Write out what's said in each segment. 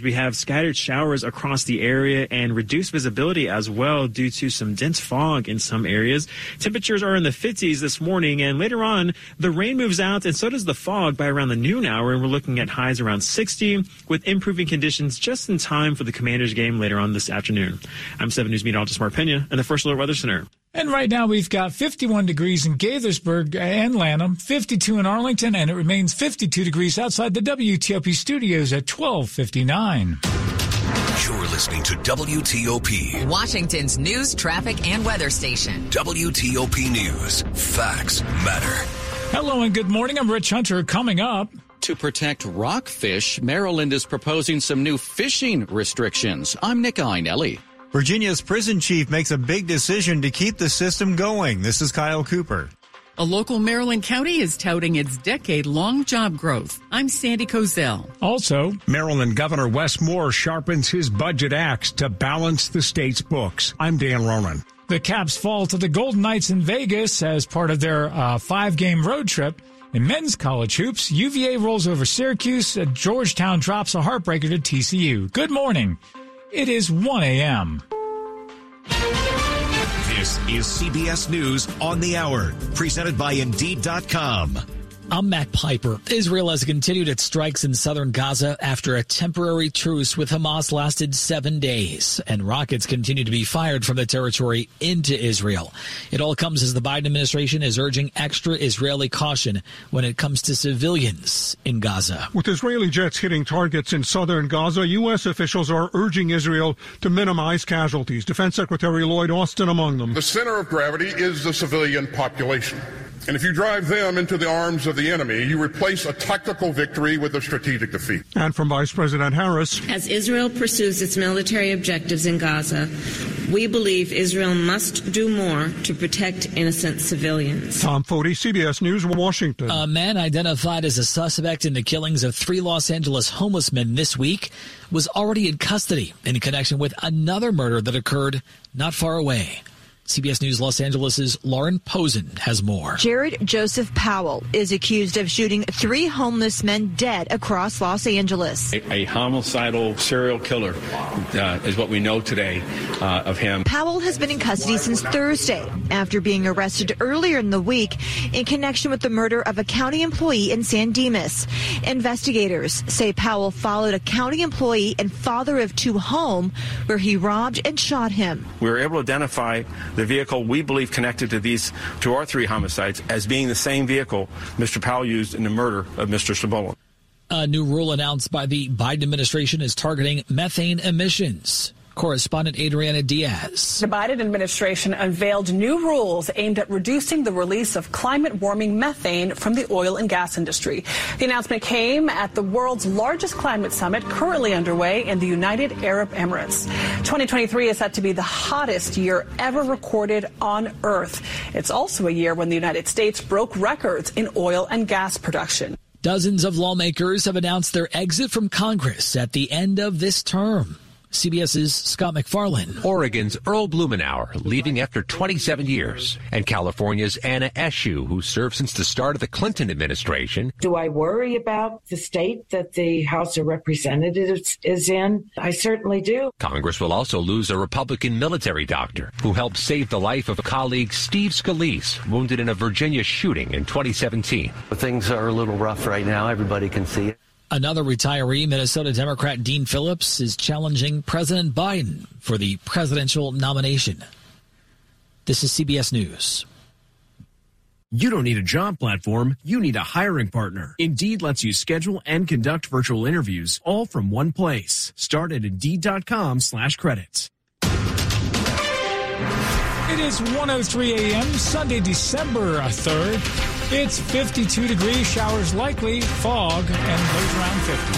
We have scattered showers across the area and reduced visibility as well due to some dense fog in some areas. Temperatures are in the 50s this morning and later on the rain moves out and so does the fog by around the noon hour and we're looking at highs around 60 with improving conditions just in time for the Commanders game later on this afternoon. I'm 7 News meteorologist Mark Pena and the First Alert Weather Center. And right now we've got 51 degrees in Gaithersburg and Lanham, 52 in Arlington, and it remains 52 degrees outside the WTOP studios at 1259. You're listening to WTOP, Washington's news, traffic, and weather station. WTOP News. Facts matter. Hello and good morning. I'm Rich Hunter. Coming up. To protect rockfish, Maryland is proposing some new fishing restrictions. I'm Nick Iannelli. Virginia's prison chief makes a big decision to keep the system going. This is Kyle Cooper. A local Maryland county is touting its decade long job growth. I'm Sandy Kozel. Also, Maryland Governor Wes Moore sharpens his budget axe to balance the state's books. I'm Dan Ronan. The Caps fall to the Golden Knights in Vegas as part of their uh, five game road trip. In men's college hoops, UVA rolls over Syracuse. Georgetown drops a heartbreaker to TCU. Good morning. It is 1 a.m. This is CBS News on the Hour, presented by Indeed.com. I'm Matt Piper. Israel has continued its strikes in southern Gaza after a temporary truce with Hamas lasted seven days, and rockets continue to be fired from the territory into Israel. It all comes as the Biden administration is urging extra Israeli caution when it comes to civilians in Gaza. With Israeli jets hitting targets in southern Gaza, U.S. officials are urging Israel to minimize casualties. Defense Secretary Lloyd Austin among them. The center of gravity is the civilian population. And if you drive them into the arms of the enemy, you replace a tactical victory with a strategic defeat. And from Vice President Harris As Israel pursues its military objectives in Gaza, we believe Israel must do more to protect innocent civilians. Tom Foti, CBS News, Washington. A man identified as a suspect in the killings of three Los Angeles homeless men this week was already in custody in connection with another murder that occurred not far away. CBS News Los Angeles' Lauren Pozen has more. Jared Joseph Powell is accused of shooting three homeless men dead across Los Angeles. A, a homicidal serial killer uh, is what we know today uh, of him. Powell has been in custody since Thursday after being arrested earlier in the week in connection with the murder of a county employee in San Dimas. Investigators say Powell followed a county employee and father of two home where he robbed and shot him. We were able to identify the vehicle we believe connected to these to our three homicides as being the same vehicle Mr. Powell used in the murder of Mr. Cibola. A new rule announced by the Biden administration is targeting methane emissions. Correspondent Adriana Diaz. The Biden administration unveiled new rules aimed at reducing the release of climate warming methane from the oil and gas industry. The announcement came at the world's largest climate summit currently underway in the United Arab Emirates. 2023 is set to be the hottest year ever recorded on Earth. It's also a year when the United States broke records in oil and gas production. Dozens of lawmakers have announced their exit from Congress at the end of this term. CBS's Scott MacFarlane. Oregon's Earl Blumenauer leaving after 27 years. And California's Anna Eshoo, who served since the start of the Clinton administration. Do I worry about the state that the House of Representatives is in? I certainly do. Congress will also lose a Republican military doctor who helped save the life of a colleague Steve Scalise, wounded in a Virginia shooting in 2017. Things are a little rough right now. Everybody can see it. Another retiree, Minnesota Democrat Dean Phillips, is challenging President Biden for the presidential nomination. This is CBS News. You don't need a job platform, you need a hiring partner. Indeed lets you schedule and conduct virtual interviews all from one place. Start at Indeed.com slash credits. It is 103 a.m., Sunday, December 3rd. It's 52 degrees, showers likely, fog, and lows around 50.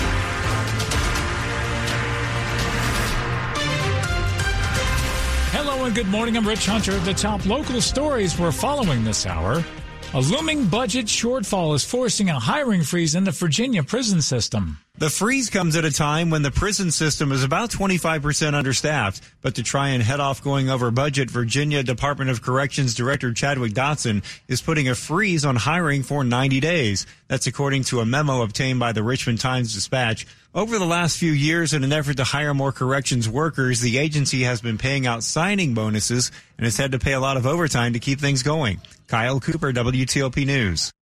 Hello and good morning. I'm Rich Hunter. The top local stories we're following this hour. A looming budget shortfall is forcing a hiring freeze in the Virginia prison system. The freeze comes at a time when the prison system is about 25% understaffed. But to try and head off going over budget, Virginia Department of Corrections Director Chadwick Dotson is putting a freeze on hiring for 90 days. That's according to a memo obtained by the Richmond Times Dispatch. Over the last few years, in an effort to hire more corrections workers, the agency has been paying out signing bonuses and has had to pay a lot of overtime to keep things going. Kyle Cooper, WTOP News.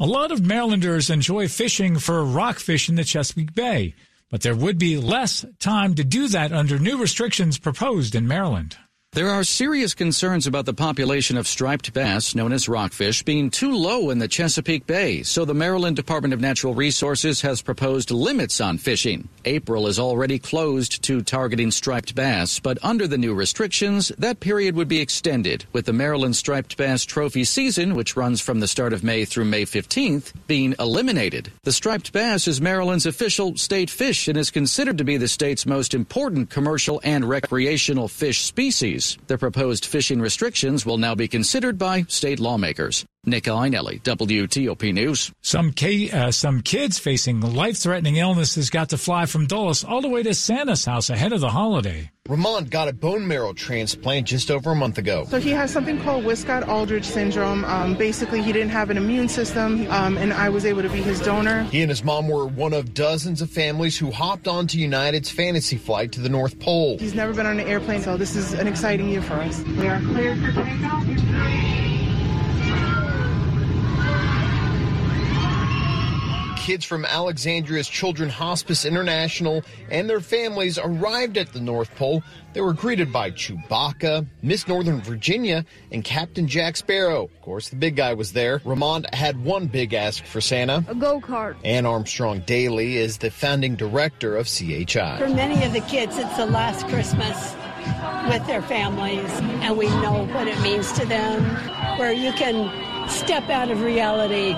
A lot of Marylanders enjoy fishing for rockfish in the Chesapeake Bay, but there would be less time to do that under new restrictions proposed in Maryland. There are serious concerns about the population of striped bass, known as rockfish, being too low in the Chesapeake Bay, so the Maryland Department of Natural Resources has proposed limits on fishing. April is already closed to targeting striped bass, but under the new restrictions, that period would be extended, with the Maryland striped bass trophy season, which runs from the start of May through May 15th, being eliminated. The striped bass is Maryland's official state fish and is considered to be the state's most important commercial and recreational fish species. The proposed fishing restrictions will now be considered by state lawmakers. Nick Iannelli, WTOP News. Some, K, uh, some kids facing life-threatening illnesses got to fly from Dulles all the way to Santa's house ahead of the holiday. Ramon got a bone marrow transplant just over a month ago. So he has something called Wiskott-Aldrich syndrome. Um, basically, he didn't have an immune system, um, and I was able to be his donor. He and his mom were one of dozens of families who hopped onto United's fantasy flight to the North Pole. He's never been on an airplane, so this is an exciting year for us. We are cleared for takeoff. Kids from Alexandria's Children Hospice International and their families arrived at the North Pole. They were greeted by Chewbacca, Miss Northern Virginia, and Captain Jack Sparrow. Of course, the big guy was there. Ramond had one big ask for Santa a go kart. Ann Armstrong Dailey is the founding director of CHI. For many of the kids, it's the last Christmas with their families, and we know what it means to them, where you can step out of reality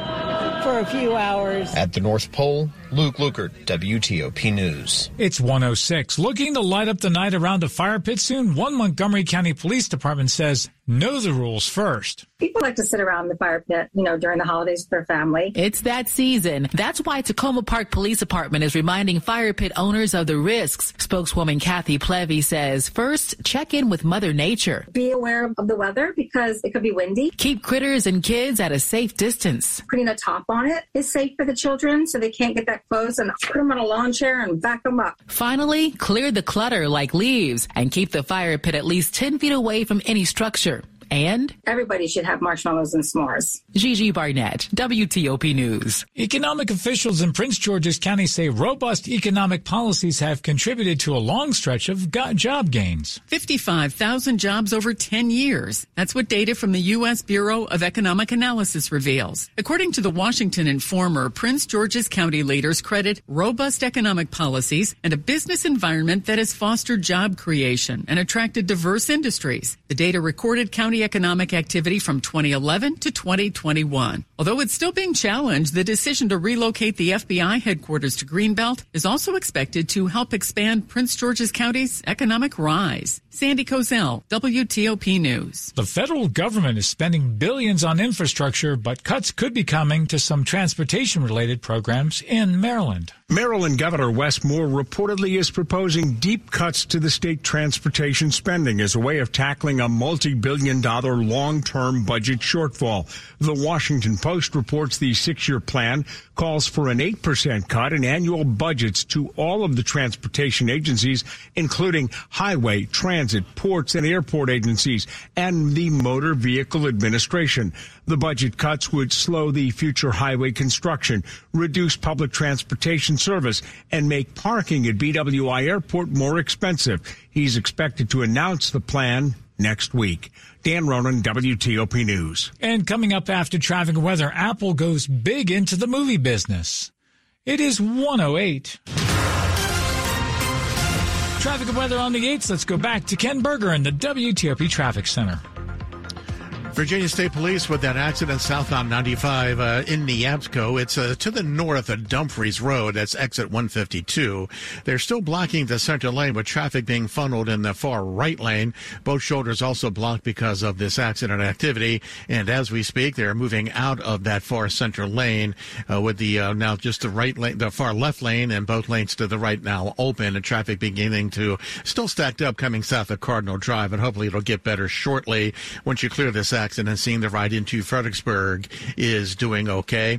for a few hours. At the North Pole, Luke Lukert, WTOP News. It's 106. Looking to light up the night around a fire pit soon? One Montgomery County Police Department says know the rules first. People like to sit around the fire pit, you know, during the holidays with their family. It's that season. That's why Takoma Park Police Department is reminding fire pit owners of the risks. Spokeswoman Kathy Plevy says first, check in with Mother Nature. Be aware of the weather because it could be windy. Keep critters and kids at a safe distance. Putting a top on it is safe for the children so they can't get that close and put them on a lawn chair and back them up. Finally, clear the clutter like leaves and keep the fire pit at least 10 feet away from any structure. And everybody should have marshmallows and s'mores. Gigi Barnett, WTOP News. Economic officials in Prince George's County say robust economic policies have contributed to a long stretch of job gains. 55,000 jobs over 10 years. That's what data from the U.S. Bureau of Economic Analysis reveals. According to the Washington Informer, Prince George's County leaders credit robust economic policies and a business environment that has fostered job creation and attracted diverse industries. The data recorded county economic activity from 2011 to 2021. Although it's still being challenged, the decision to relocate the FBI headquarters to Greenbelt is also expected to help expand Prince George's County's economic rise. Sandy Kozel, WTOP News. The federal government is spending billions on infrastructure, but cuts could be coming to some transportation related programs in Maryland. Maryland Governor Wes Moore reportedly is proposing deep cuts to the state transportation spending as a way of tackling a multi billion dollar long term budget shortfall. The Washington Post reports the six year plan calls for an 8% cut in annual budgets to all of the transportation agencies, including highway, transit, ports, and airport agencies, and the Motor Vehicle Administration. The budget cuts would slow the future highway construction, reduce public transportation service, and make parking at BWI Airport more expensive. He's expected to announce the plan next week. Dan Ronan, WTOP News. And coming up after traffic weather, Apple goes big into the movie business. It is 108. Traffic and weather on the 8th. Let's go back to Ken Berger in the WTOP Traffic Center. Virginia State Police with that accident south on 95 uh, in Neabsco. It's uh, to the north of Dumfries Road. That's exit 152. They're still blocking the center lane with traffic being funneled in the far right lane. Both shoulders also blocked because of this accident activity. And as we speak, they're moving out of that far center lane uh, with the uh, now just the right lane, the far left lane, and both lanes to the right now open, and traffic beginning to still stacked up coming south of Cardinal Drive. And hopefully it'll get better shortly once you clear this accident accident, seeing the ride into Fredericksburg is doing okay.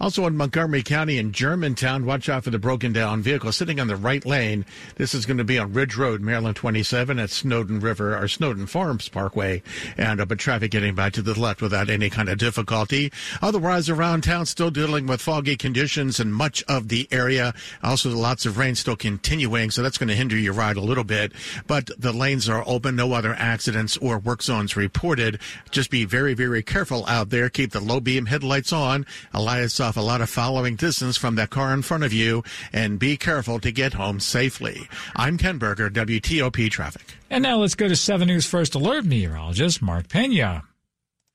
Also in Montgomery County in Germantown, watch out for the broken down vehicle sitting on the right lane. This is going to be on Ridge Road, Maryland 27 at Snowden River or Snowden Farms Parkway. And uh, but traffic getting back to the left without any kind of difficulty. Otherwise, around town, still dealing with foggy conditions in much of the area. Also, lots of rain still continuing, so that's going to hinder your ride a little bit. But the lanes are open, no other accidents or work zones reported. Just be very, very careful out there. Keep the low beam headlights on. Elias off a lot of following distance from that car in front of you and be careful to get home safely. I'm Ken Berger, WTOP Traffic. And now let's go to 7 News First Alert meteorologist Mark Pena.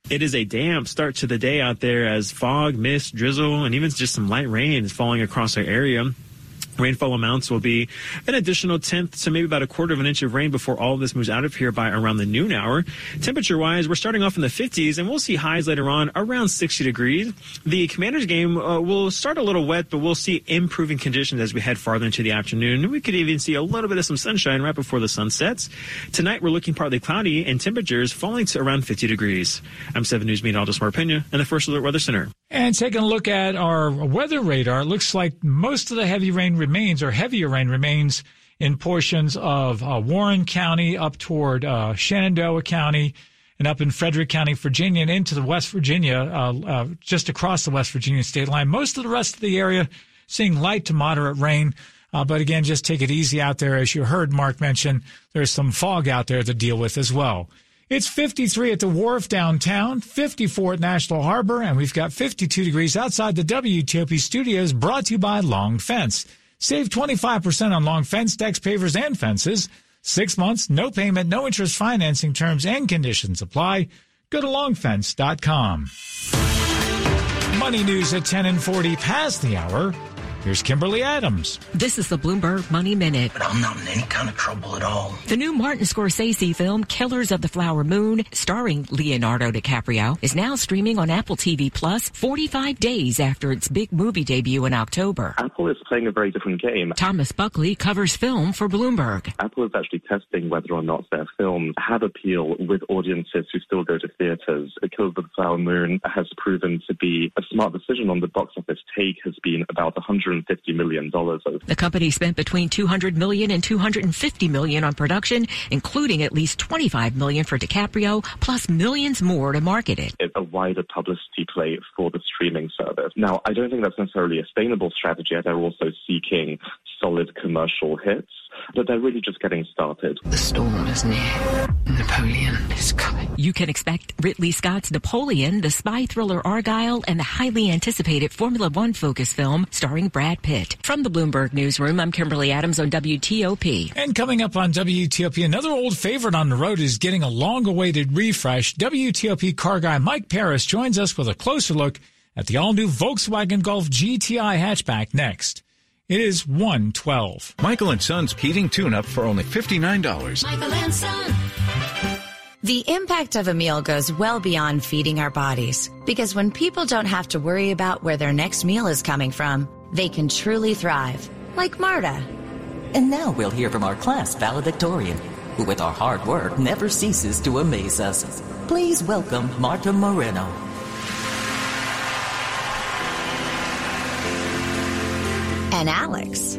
It is a damp start to the day out there as fog, mist, drizzle, and even just some light rain is falling across our area. Rainfall amounts will be an additional tenth to maybe about a quarter of an inch of rain before all of this moves out of here by around the noon hour. Temperature wise, we're starting off in the 50s and we'll see highs later on around 60 degrees. The Commanders game uh, will start a little wet, but we'll see improving conditions as we head farther into the afternoon. We could even see a little bit of some sunshine right before the sun sets. Tonight, we're looking partly cloudy and temperatures falling to around 50 degrees. I'm 7 News meteorologist Mark Pena and the First Alert Weather Center. And taking a look at our weather radar, it looks like most of the heavy rain remains, or heavier rain remains, in portions of uh, Warren County up toward uh, Shenandoah County and up in Frederick County, Virginia, and into the West Virginia, uh, uh, just across the West Virginia state line. Most of the rest of the area seeing light to moderate rain. Uh, but again, just take it easy out there. As you heard Mark mention, there's some fog out there to deal with as well. It's 53 at the wharf downtown, 54 at National Harbor, and we've got 52 degrees outside the WTOP studios brought to you by Long Fence. Save 25% on long fence decks, pavers, and fences. Six months, no payment, no interest financing terms and conditions apply. Go to longfence.com. Money news at 10 and 40 past the hour. Here's Kimberly Adams. This is the Bloomberg Money Minute. But I'm not in any kind of trouble at all. The new Martin Scorsese film, Killers of the Flower Moon, starring Leonardo DiCaprio, is now streaming on Apple TV Plus 45 days after its big movie debut in October. Apple is playing a very different game. Thomas Buckley covers film for Bloomberg. Apple is actually testing whether or not their films have appeal with audiences who still go to theaters. Killers of the Flower Moon has proven to be a smart decision on the box office take has been about 100 $150 million. The company spent between $200 million and $250 million on production, including at least 25 million for DiCaprio, plus millions more to market it. It's a wider publicity play for the streaming service. Now, I don't think that's necessarily a sustainable strategy. They're also seeking solid commercial hits, but they're really just getting started. The storm is near. Napoleon is coming. You can expect Ridley Scott's Napoleon, the spy thriller Argylle, and the highly anticipated Formula One focus film starring Brad Pitt. From the Bloomberg Newsroom, I'm Kimberly Adams on WTOP. And coming up on WTOP, another old favorite on the road is getting a long awaited refresh. WTOP car guy Mike Paris joins us with a closer look at the all new Volkswagen Golf GTI hatchback next. It is 112. Michael and Son's heating tune up for only $59. Michael and Son. The impact of a meal goes well beyond feeding our bodies. Because when people don't have to worry about where their next meal is coming from, they can truly thrive. Like Marta. And now we'll hear from our class valedictorian, who with our hard work never ceases to amaze us. Please welcome Marta Moreno. And Alex.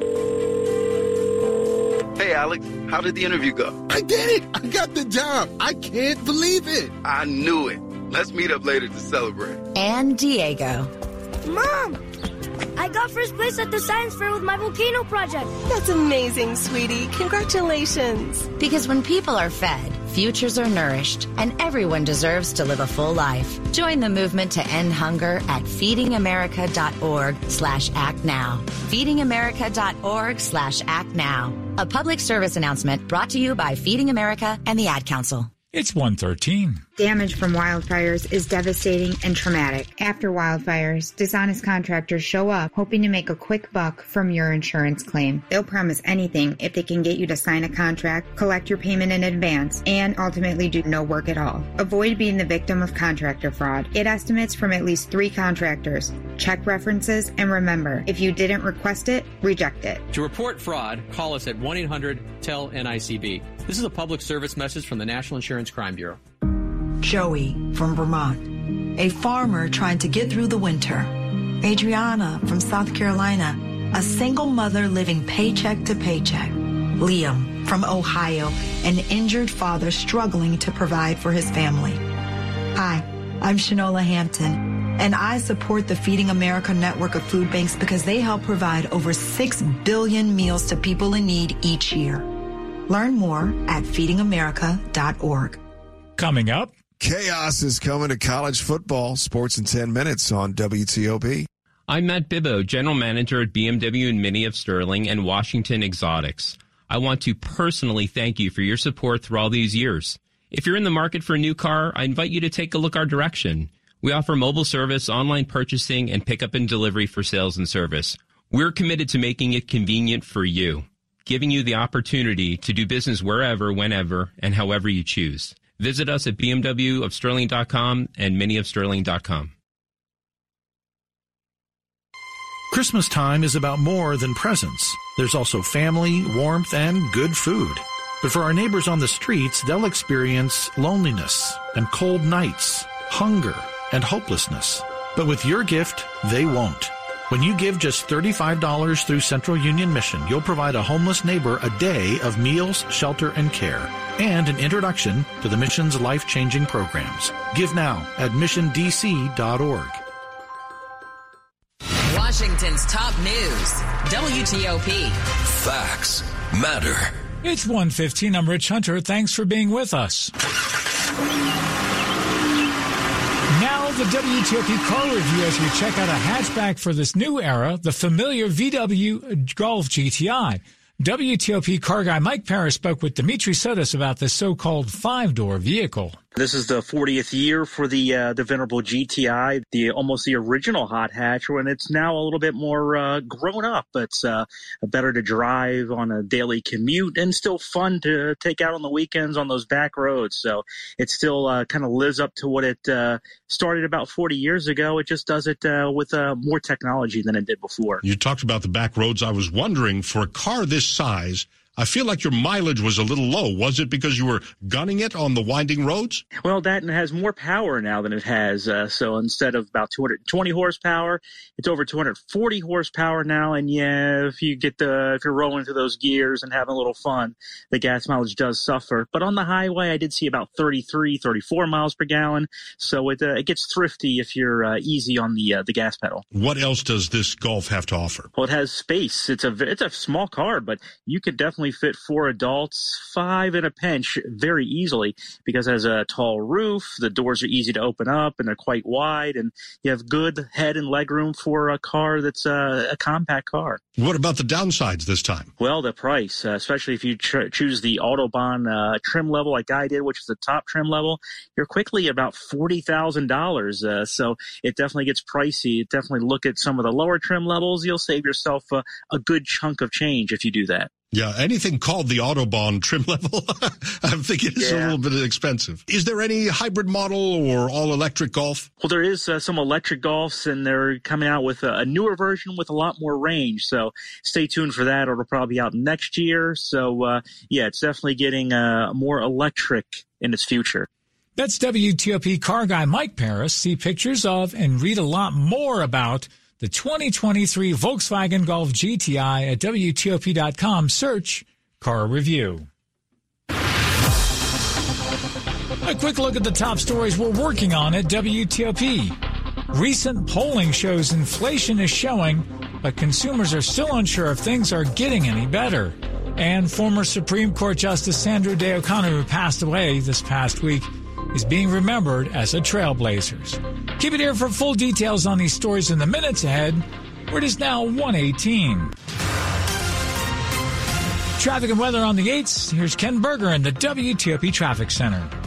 Hey, Alex, how did the interview go? I did it! I got the job! I can't believe it! I knew it. Let's meet up later to celebrate. And Diego. Mom! I got first place at the science fair with my volcano project. That's amazing, sweetie. Congratulations. Because when people are fed, futures are nourished, and everyone deserves to live a full life. Join the movement to end hunger at feedingamerica.org slash act now. Feedingamerica.org slash act now. A public service announcement brought to you by Feeding America and the Ad Council. It's 113. Damage from wildfires is devastating and traumatic. After wildfires, dishonest contractors show up hoping to make a quick buck from your insurance claim. They'll promise anything if they can get you to sign a contract, collect your payment in advance, and ultimately do no work at all. Avoid being the victim of contractor fraud. Get estimates from at least three contractors. Check references and remember, if you didn't request it, reject it. To report fraud, call us at 1 800 TELL NICB. This is a public service message from the National Insurance Crime Bureau. Joey from Vermont, a farmer trying to get through the winter. Adriana from South Carolina, a single mother living paycheck to paycheck. Liam from Ohio, an injured father struggling to provide for his family. Hi, I'm Shanola Hampton, and I support the Feeding America network of food banks because they help provide over 6 billion meals to people in need each year. Learn more at feedingamerica.org. Coming up, chaos is coming to college football. Sports in 10 minutes on WTOP. I'm Matt Bibbo, General Manager at BMW and Mini of Sterling and Washington Exotics. I want to personally thank you for your support through all these years. If you're in the market for a new car, I invite you to take a look our direction. We offer mobile service, online purchasing, and pickup and delivery for sales and service. We're committed to making it convenient for you giving you the opportunity to do business wherever, whenever, and however you choose. Visit us at bmwofsterling.com and miniofsterling.com. Christmas time is about more than presents. There's also family, warmth, and good food. But for our neighbors on the streets, they'll experience loneliness and cold nights, hunger and hopelessness. But with your gift, they won't. When you give just $35 through Central Union Mission, you'll provide a homeless neighbor a day of meals, shelter, and care, and an introduction to the mission's life-changing programs. Give now at missiondc.org. Washington's top news, WTOP. Facts matter. It's 115. I'm Rich Hunter. Thanks for being with us. The WTOP car review as we check out a hatchback for this new era, the familiar VW Golf GTI. WTOP car guy Mike Paris spoke with Dimitri Sotis about this so-called five-door vehicle. This is the 40th year for the uh, the venerable GTI, the almost the original hot hatch, and it's now a little bit more uh, grown up. It's uh, better to drive on a daily commute and still fun to take out on the weekends on those back roads. So it still uh, kind of lives up to what it uh, started about 40 years ago. It just does it uh, with more technology than it did before. You talked about the back roads. I was wondering for a car this size I feel like your mileage was a little low. Was it because you were gunning it on the winding roads? Well, that has more power now than it has. Uh, so instead of about 220 horsepower, it's over 240 horsepower now. And yeah, if you get the if you're rolling through those gears and having a little fun, the gas mileage does suffer. But on the highway, I did see about 33, 34 miles per gallon. So it uh, it gets thrifty if you're uh, easy on the uh, the gas pedal. What else does this Golf have to offer? Well, it has space. It's a it's a small car, but you could definitely fit four adults, five in a pinch very easily because it has a tall roof. The doors are easy to open up and they're quite wide, and you have good head and leg room for a car that's a, a compact car. What about the downsides this time? Well, the price, uh, especially if you ch- choose the Autobahn uh, trim level like I did, which is the top trim level, you're quickly about forty thousand uh, dollars. So it definitely gets pricey. Definitely look at some of the lower trim levels. You'll save yourself a good chunk of change if you do that. Yeah, anything called the Autobahn trim level, I'm thinking it's yeah. a little bit expensive. Is there any hybrid model or all electric Golf? Well, there is uh, some electric Golfs, and they're coming out with a, a, newer version with a lot more range. So stay tuned for that. It'll probably be out next year. So uh, yeah, it's definitely getting uh, more electric in its future. That's WTOP car guy Mike Paris. See pictures of and read a lot more about the 2023 Volkswagen Golf GTI at WTOP.com. Search Car Review. A quick look at the top stories we're working on at WTOP. Recent polling shows inflation is showing, but consumers are still unsure if things are getting any better. And former Supreme Court Justice Sandra Day O'Connor, who passed away this past week, is being remembered as a trailblazers. Keep it here for full details on these stories in the minutes ahead, where it is now 118. Traffic and weather on the 8s. Here's Ken Berger in the WTOP Traffic Center.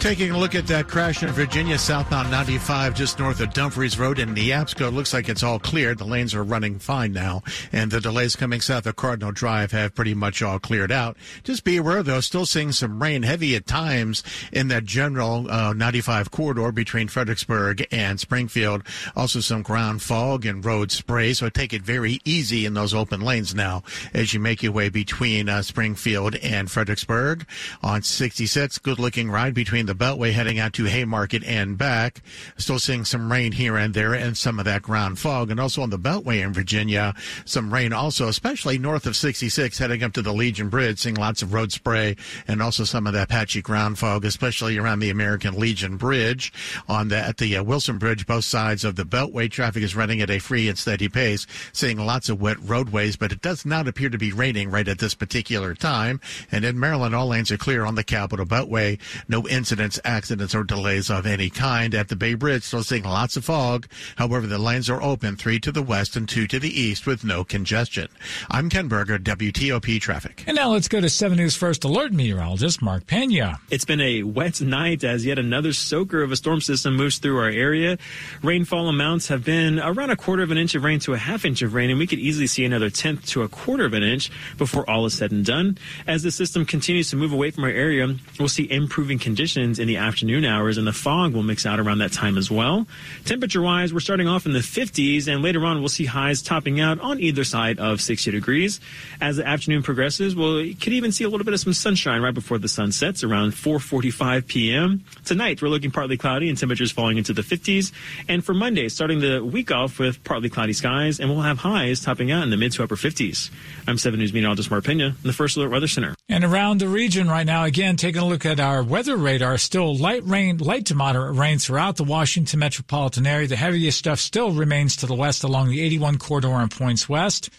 Taking a look at that crash in Virginia, southbound 95, just north of Dumfries Road in Neabsco. Looks like it's all cleared. The lanes are running fine now. And the delays coming south of Cardinal Drive have pretty much all cleared out. Just be aware, though, still seeing some rain heavy at times in that general uh, 95 corridor between Fredericksburg and Springfield. Also some ground fog and road spray. So take it very easy in those open lanes now as you make your way between uh, Springfield and Fredericksburg. On 66, good looking ride between the Beltway heading out to Haymarket and back. Still seeing some rain here and there and some of that ground fog. And also on the Beltway in Virginia, some rain also, especially north of 66 heading up to the Legion Bridge, seeing lots of road spray and also some of that patchy ground fog, especially around the American Legion Bridge. On the, at the uh, Wilson Bridge, both sides of the Beltway, traffic is running at a free and steady pace, seeing lots of wet roadways, but it does not appear to be raining right at this particular time. And in Maryland, all lanes are clear on the Capitol Beltway. No incident incidents, accidents, or delays of any kind. At the Bay Bridge, still seeing lots of fog. However, the lanes are open, three to the west and two to the east with no congestion. I'm Ken Berger, WTOP Traffic. And now let's go to 7 News First Alert meteorologist Mark Pena. It's been a wet night as yet another soaker of a storm system moves through our area. Rainfall amounts have been around a quarter of an inch of rain to a half inch of rain, and we could easily see another tenth to a quarter of an inch before all is said and done. As the system continues to move away from our area, we'll see improving conditions in the afternoon hours, and the fog will mix out around that time as well. Temperature wise, we're starting off in the 50s, and later on we'll see highs topping out on either side of 60 degrees. As the afternoon progresses, we'll could even see a little bit of some sunshine right before the sun sets around 4:45 p.m. Tonight we're looking partly cloudy and temperatures falling into the 50s. And for Monday, starting the week off with partly cloudy skies, and we'll have highs topping out in the mid to upper 50s. I'm 7 News meteorologist Mark Pena in the First Alert Weather Center. And around the region right now, again, taking a look at our weather radar, still light rain, light to moderate rain throughout the Washington metropolitan area. The heaviest stuff still remains to the west along the 81 corridor and points west.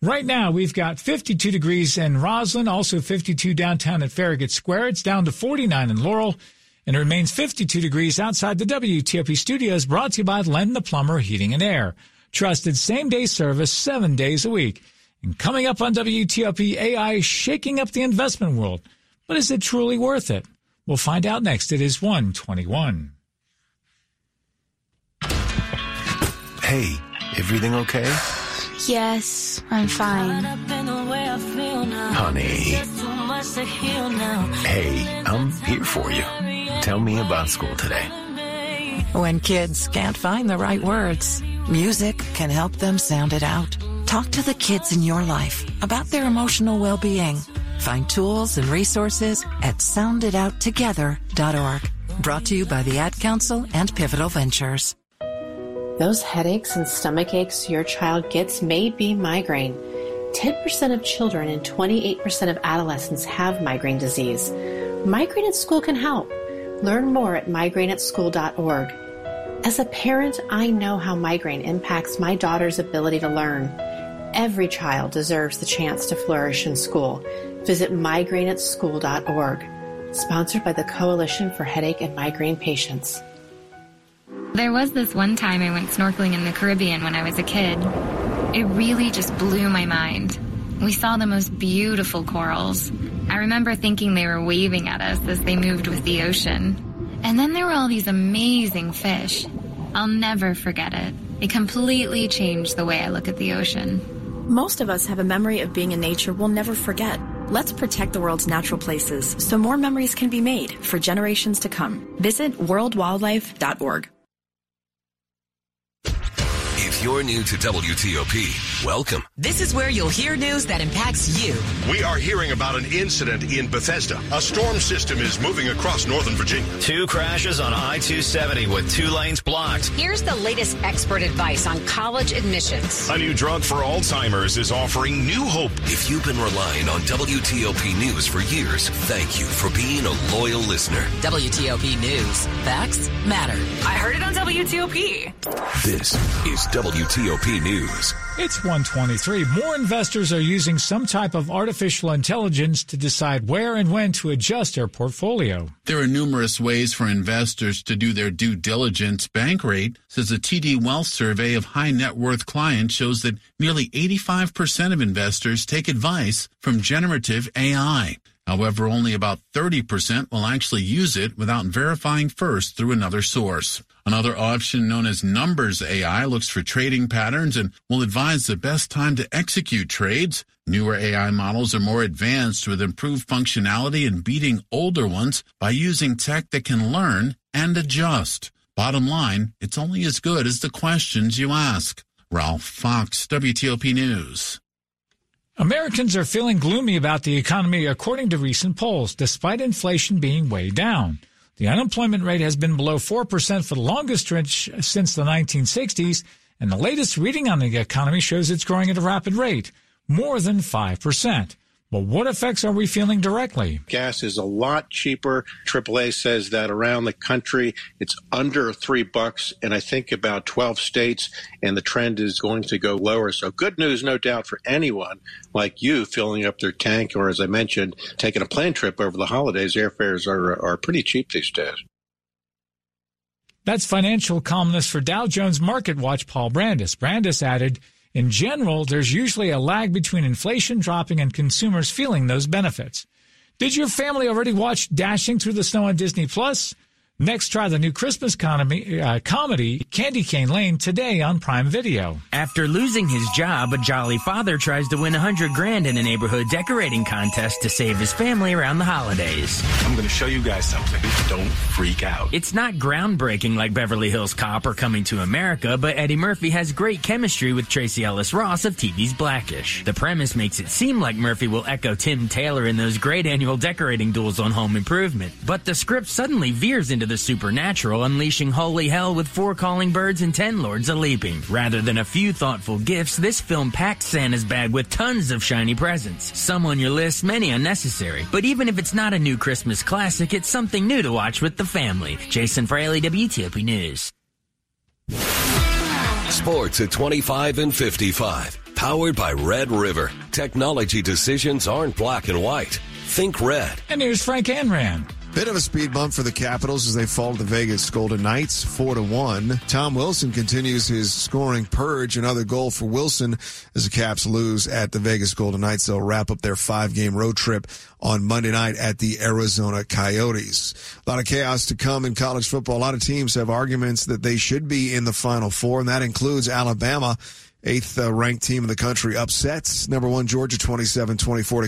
Right now, we've got 52 degrees in Rosslyn, also 52 downtown at Farragut Square. It's down to 49 in Laurel, and it remains 52 degrees outside the WTOP studios, brought to you by Len the Plumber Heating and Air. Trusted same day service seven days a week. And coming up on WTOP, AI shaking up the investment world. But is it truly worth it? We'll find out next. It is 121. Hey, everything okay? Yes, I'm fine. Honey. Hey, I'm here for you. Tell me about school today. When kids can't find the right words, music can help them sound it out. Talk to the kids in your life about their emotional well-being. Find tools and resources at sounditouttogether.org. Brought to you by the Ad Council and Pivotal Ventures. Those headaches and stomach aches your child gets may be migraine. 10% of children and 28% of adolescents have migraine disease. Migraine at School can help. Learn more at migraineatschool.org. As a parent, I know how migraine impacts my daughter's ability to learn. Every child deserves the chance to flourish in school. Visit migraineatschool.org. Sponsored by the Coalition for Headache and Migraine Patients. There was this one time I went snorkeling in the Caribbean when I was a kid. It really just blew my mind. We saw the most beautiful corals. I remember thinking they were waving at us as they moved with the ocean. And then there were all these amazing fish. I'll never forget it. It completely changed the way I look at the ocean. Most of us have a memory of being in nature we'll never forget. Let's protect the world's natural places so more memories can be made for generations to come. Visit worldwildlife.org. If you're new to WTOP, welcome. This is where you'll hear news that impacts you. We are hearing about an incident in Bethesda. A storm system is moving across northern Virginia. Two crashes on I 270 with two lanes blocked. Here's the latest expert advice on college admissions. A new drug for Alzheimer's is offering new hope. If you've been relying on WTOP News for years, thank you for being a loyal listener. WTOP News. Facts matter. I heard it on WTOP. This is WTOP News. It's 123. More investors are using some type of artificial intelligence to decide where and when to adjust their portfolio. There are numerous ways for investors to do their due diligence. Bankrate says a TD Wealth survey of high net worth clients shows that nearly 85% of investors take advice from generative AI. However, only about 30% will actually use it without verifying first through another source. Another option known as Numbers AI looks for trading patterns and will advise the best time to execute trades. Newer AI models are more advanced with improved functionality and beating older ones by using tech that can learn and adjust. Bottom line, it's only as good as the questions you ask. Ralph Fox, WTOP News. Americans are feeling gloomy about the economy according to recent polls, despite inflation being way down. The unemployment rate has been below 4% for the longest stretch since the 1960s, and the latest reading on the economy shows it's growing at a rapid rate, more than 5%. But what effects are we feeling directly? Gas is a lot cheaper. AAA says that around the country it's under three bucks, and I think about 12 states, and the trend is going to go lower. So good news, no doubt, for anyone like you filling up their tank, or as I mentioned, taking a plane trip over the holidays. Airfares are are pretty cheap these days. That's financial columnist for Dow Jones Market Watch, Paul Brandus. Brandus added. In general, there's usually a lag between inflation dropping and consumers feeling those benefits. Did your family already watch Dashing Through the Snow on Disney Plus? Next, try the new Christmas comedy, uh, comedy Candy Cane Lane today on Prime Video. After losing his job, a jolly father tries to win a hundred grand in a neighborhood decorating contest to save his family around the holidays. I'm going to show you guys something. Don't freak out. It's not groundbreaking like Beverly Hills Cop or Coming to America, but Eddie Murphy has great chemistry with Tracee Ellis Ross of TV's Blackish. The premise makes it seem like Murphy will echo Tim Taylor in those great annual decorating duels on Home Improvement, but the script suddenly veers into the supernatural, unleashing holy hell with four calling birds and ten lords a leaping. Rather than a few thoughtful gifts, this film packs Santa's bag with tons of shiny presents. Some on your list, many unnecessary. But even if it's not a new Christmas classic, it's something new to watch with the family. Jason Fraley, WTOP News. Sports at 25 and 55. Powered by Red River. Technology decisions aren't black and white. Think red. And here's Frank Hanrahan. Bit of a speed bump for the Capitals as they fall to the Vegas Golden Knights, four to one. Tom Wilson continues his scoring purge. Another goal for Wilson as the Caps lose at the Vegas Golden Knights. They'll wrap up their five-game road trip on Monday night at the Arizona Coyotes. A lot of chaos to come in college football. A lot of teams have arguments that they should be in the Final Four, and that includes Alabama eighth uh, ranked team in the country upsets number one Georgia 27-24 to